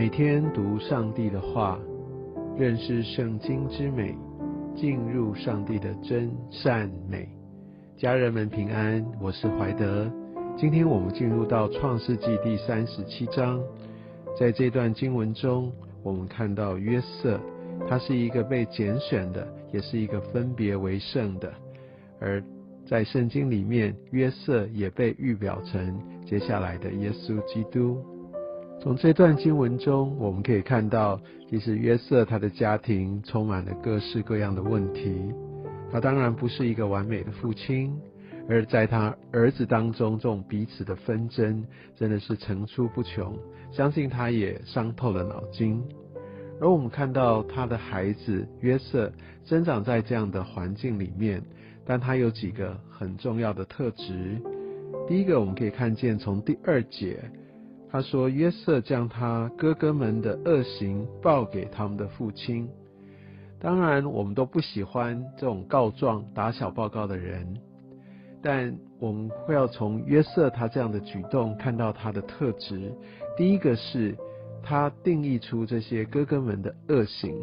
每天读上帝的话，认识圣经之美，进入上帝的真善美。家人们平安，我是怀德。今天我们进入到创世纪第三十七章，在这段经文中，我们看到约瑟，他是一个被拣选的，也是一个分别为圣的。而在圣经里面，约瑟也被预表成接下来的耶稣基督。从这段经文中，我们可以看到，其实约瑟他的家庭充满了各式各样的问题。他当然不是一个完美的父亲，而在他儿子当中，这种彼此的纷争真的是层出不穷。相信他也伤透了脑筋。而我们看到他的孩子约瑟生长在这样的环境里面，但他有几个很重要的特质。第一个，我们可以看见从第二节。他说：“约瑟将他哥哥们的恶行报给他们的父亲。当然，我们都不喜欢这种告状、打小报告的人。但我们会要从约瑟他这样的举动看到他的特质。第一个是，他定义出这些哥哥们的恶行，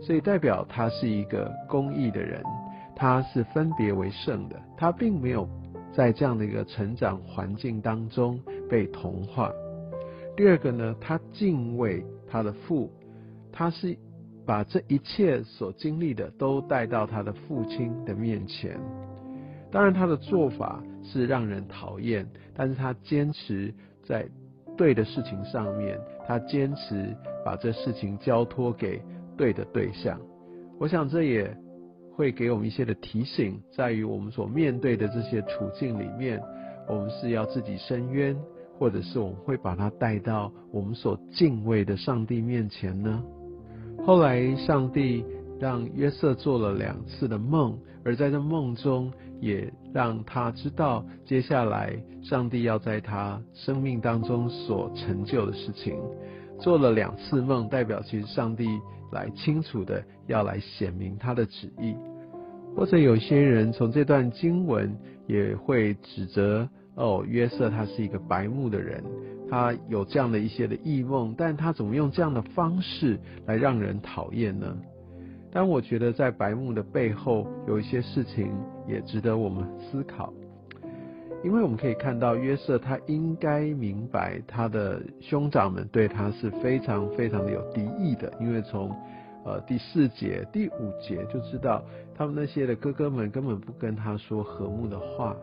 所以代表他是一个公义的人，他是分别为圣的。他并没有在这样的一个成长环境当中被同化。”第二个呢，他敬畏他的父，他是把这一切所经历的都带到他的父亲的面前。当然，他的做法是让人讨厌，但是他坚持在对的事情上面，他坚持把这事情交托给对的对象。我想这也会给我们一些的提醒，在于我们所面对的这些处境里面，我们是要自己伸冤。或者是我们会把他带到我们所敬畏的上帝面前呢？后来上帝让约瑟做了两次的梦，而在这梦中也让他知道接下来上帝要在他生命当中所成就的事情。做了两次梦，代表其实上帝来清楚的要来显明他的旨意。或者有些人从这段经文也会指责。哦，约瑟他是一个白目的人，他有这样的一些的异梦，但他怎么用这样的方式来让人讨厌呢？但我觉得在白目的背后有一些事情也值得我们思考，因为我们可以看到约瑟他应该明白他的兄长们对他是非常非常的有敌意的，因为从呃第四节、第五节就知道他们那些的哥哥们根本不跟他说和睦的话。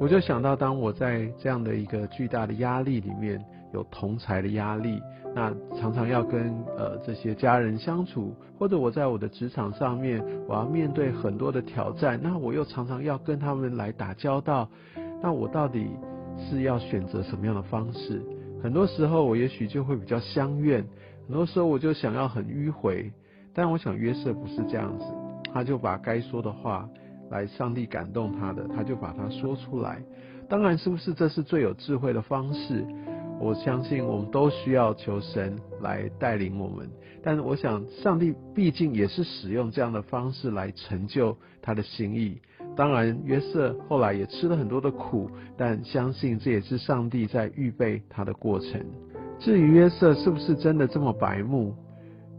我就想到，当我在这样的一个巨大的压力里面，有同才的压力，那常常要跟呃这些家人相处，或者我在我的职场上面，我要面对很多的挑战，那我又常常要跟他们来打交道，那我到底是要选择什么样的方式？很多时候我也许就会比较相怨，很多时候我就想要很迂回，但我想约瑟不是这样子，他就把该说的话。来，上帝感动他的，他就把它说出来。当然，是不是这是最有智慧的方式？我相信我们都需要求神来带领我们。但，我想上帝毕竟也是使用这样的方式来成就他的心意。当然，约瑟后来也吃了很多的苦，但相信这也是上帝在预备他的过程。至于约瑟是不是真的这么白目，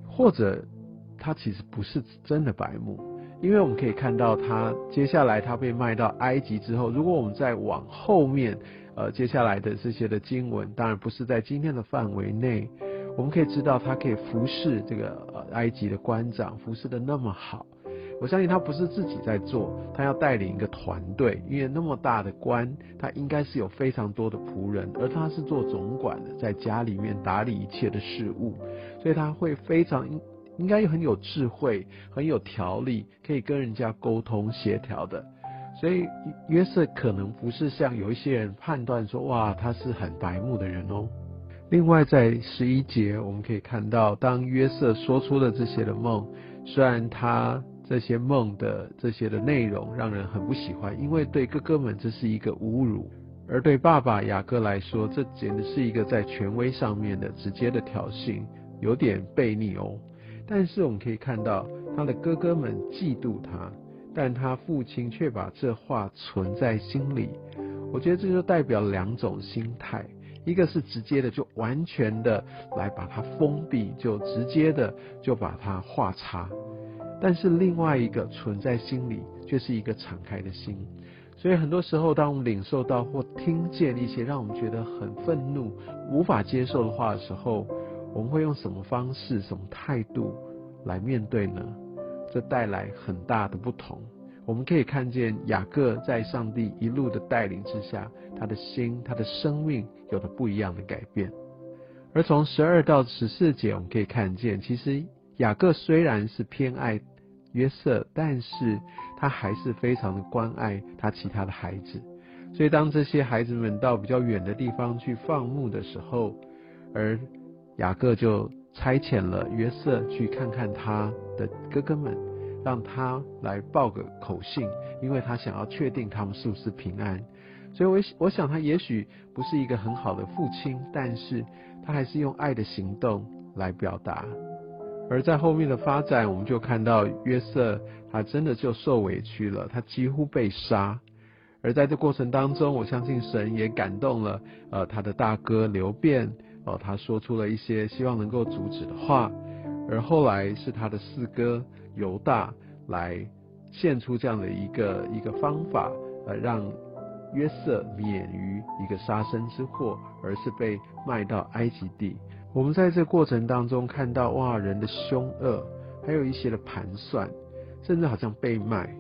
或者他其实不是真的白目？因为我们可以看到，他接下来他被卖到埃及之后，如果我们再往后面，呃，接下来的这些的经文，当然不是在今天的范围内，我们可以知道他可以服侍这个呃埃及的官长，服侍的那么好。我相信他不是自己在做，他要带领一个团队，因为那么大的官，他应该是有非常多的仆人，而他是做总管的，在家里面打理一切的事务，所以他会非常。应该很有智慧，很有条理，可以跟人家沟通协调的。所以约瑟可能不是像有一些人判断说，哇，他是很白目的人哦。另外，在十一节我们可以看到，当约瑟说出了这些的梦，虽然他这些梦的这些的内容让人很不喜欢，因为对哥哥们这是一个侮辱，而对爸爸雅各来说，这简直是一个在权威上面的直接的挑衅，有点悖逆哦。但是我们可以看到，他的哥哥们嫉妒他，但他父亲却把这话存在心里。我觉得这就代表两种心态：一个是直接的，就完全的来把它封闭，就直接的就把它画叉；但是另外一个存在心里，却是一个敞开的心。所以很多时候，当我们领受到或听见一些让我们觉得很愤怒、无法接受的话的时候，我们会用什么方式、什么态度来面对呢？这带来很大的不同。我们可以看见雅各在上帝一路的带领之下，他的心、他的生命有了不一样的改变。而从十二到十四节，我们可以看见，其实雅各虽然是偏爱约瑟，但是他还是非常的关爱他其他的孩子。所以当这些孩子们到比较远的地方去放牧的时候，而雅各就差遣了约瑟去看看他的哥哥们。让他来报个口信，因为他想要确定他们是不是平安。所以，我我想他也许不是一个很好的父亲，但是他还是用爱的行动来表达。而在后面的发展，我们就看到约瑟他真的就受委屈了，他几乎被杀。而在这过程当中，我相信神也感动了，呃，他的大哥刘辩，哦，他说出了一些希望能够阻止的话。而后来是他的四哥。犹大来献出这样的一个一个方法，呃，让约瑟免于一个杀身之祸，而是被卖到埃及地。我们在这过程当中看到，哇，人的凶恶，还有一些的盘算，甚至好像被卖。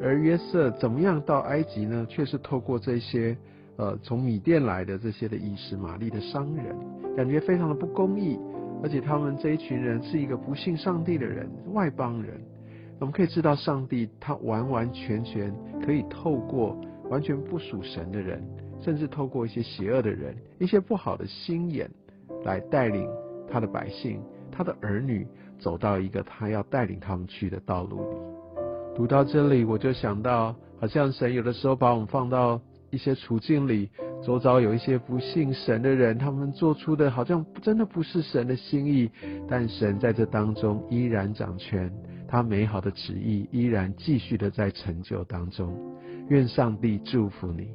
而约瑟怎么样到埃及呢？却是透过这些呃从米甸来的这些的以实玛利的商人，感觉非常的不公义。而且他们这一群人是一个不信上帝的人，外邦人。我们可以知道，上帝他完完全全可以透过完全不属神的人，甚至透过一些邪恶的人、一些不好的心眼，来带领他的百姓、他的儿女走到一个他要带领他们去的道路里。读到这里，我就想到，好像神有的时候把我们放到一些处境里。周遭有一些不信神的人，他们做出的好像真的不是神的心意，但神在这当中依然掌权，他美好的旨意依然继续的在成就当中。愿上帝祝福你。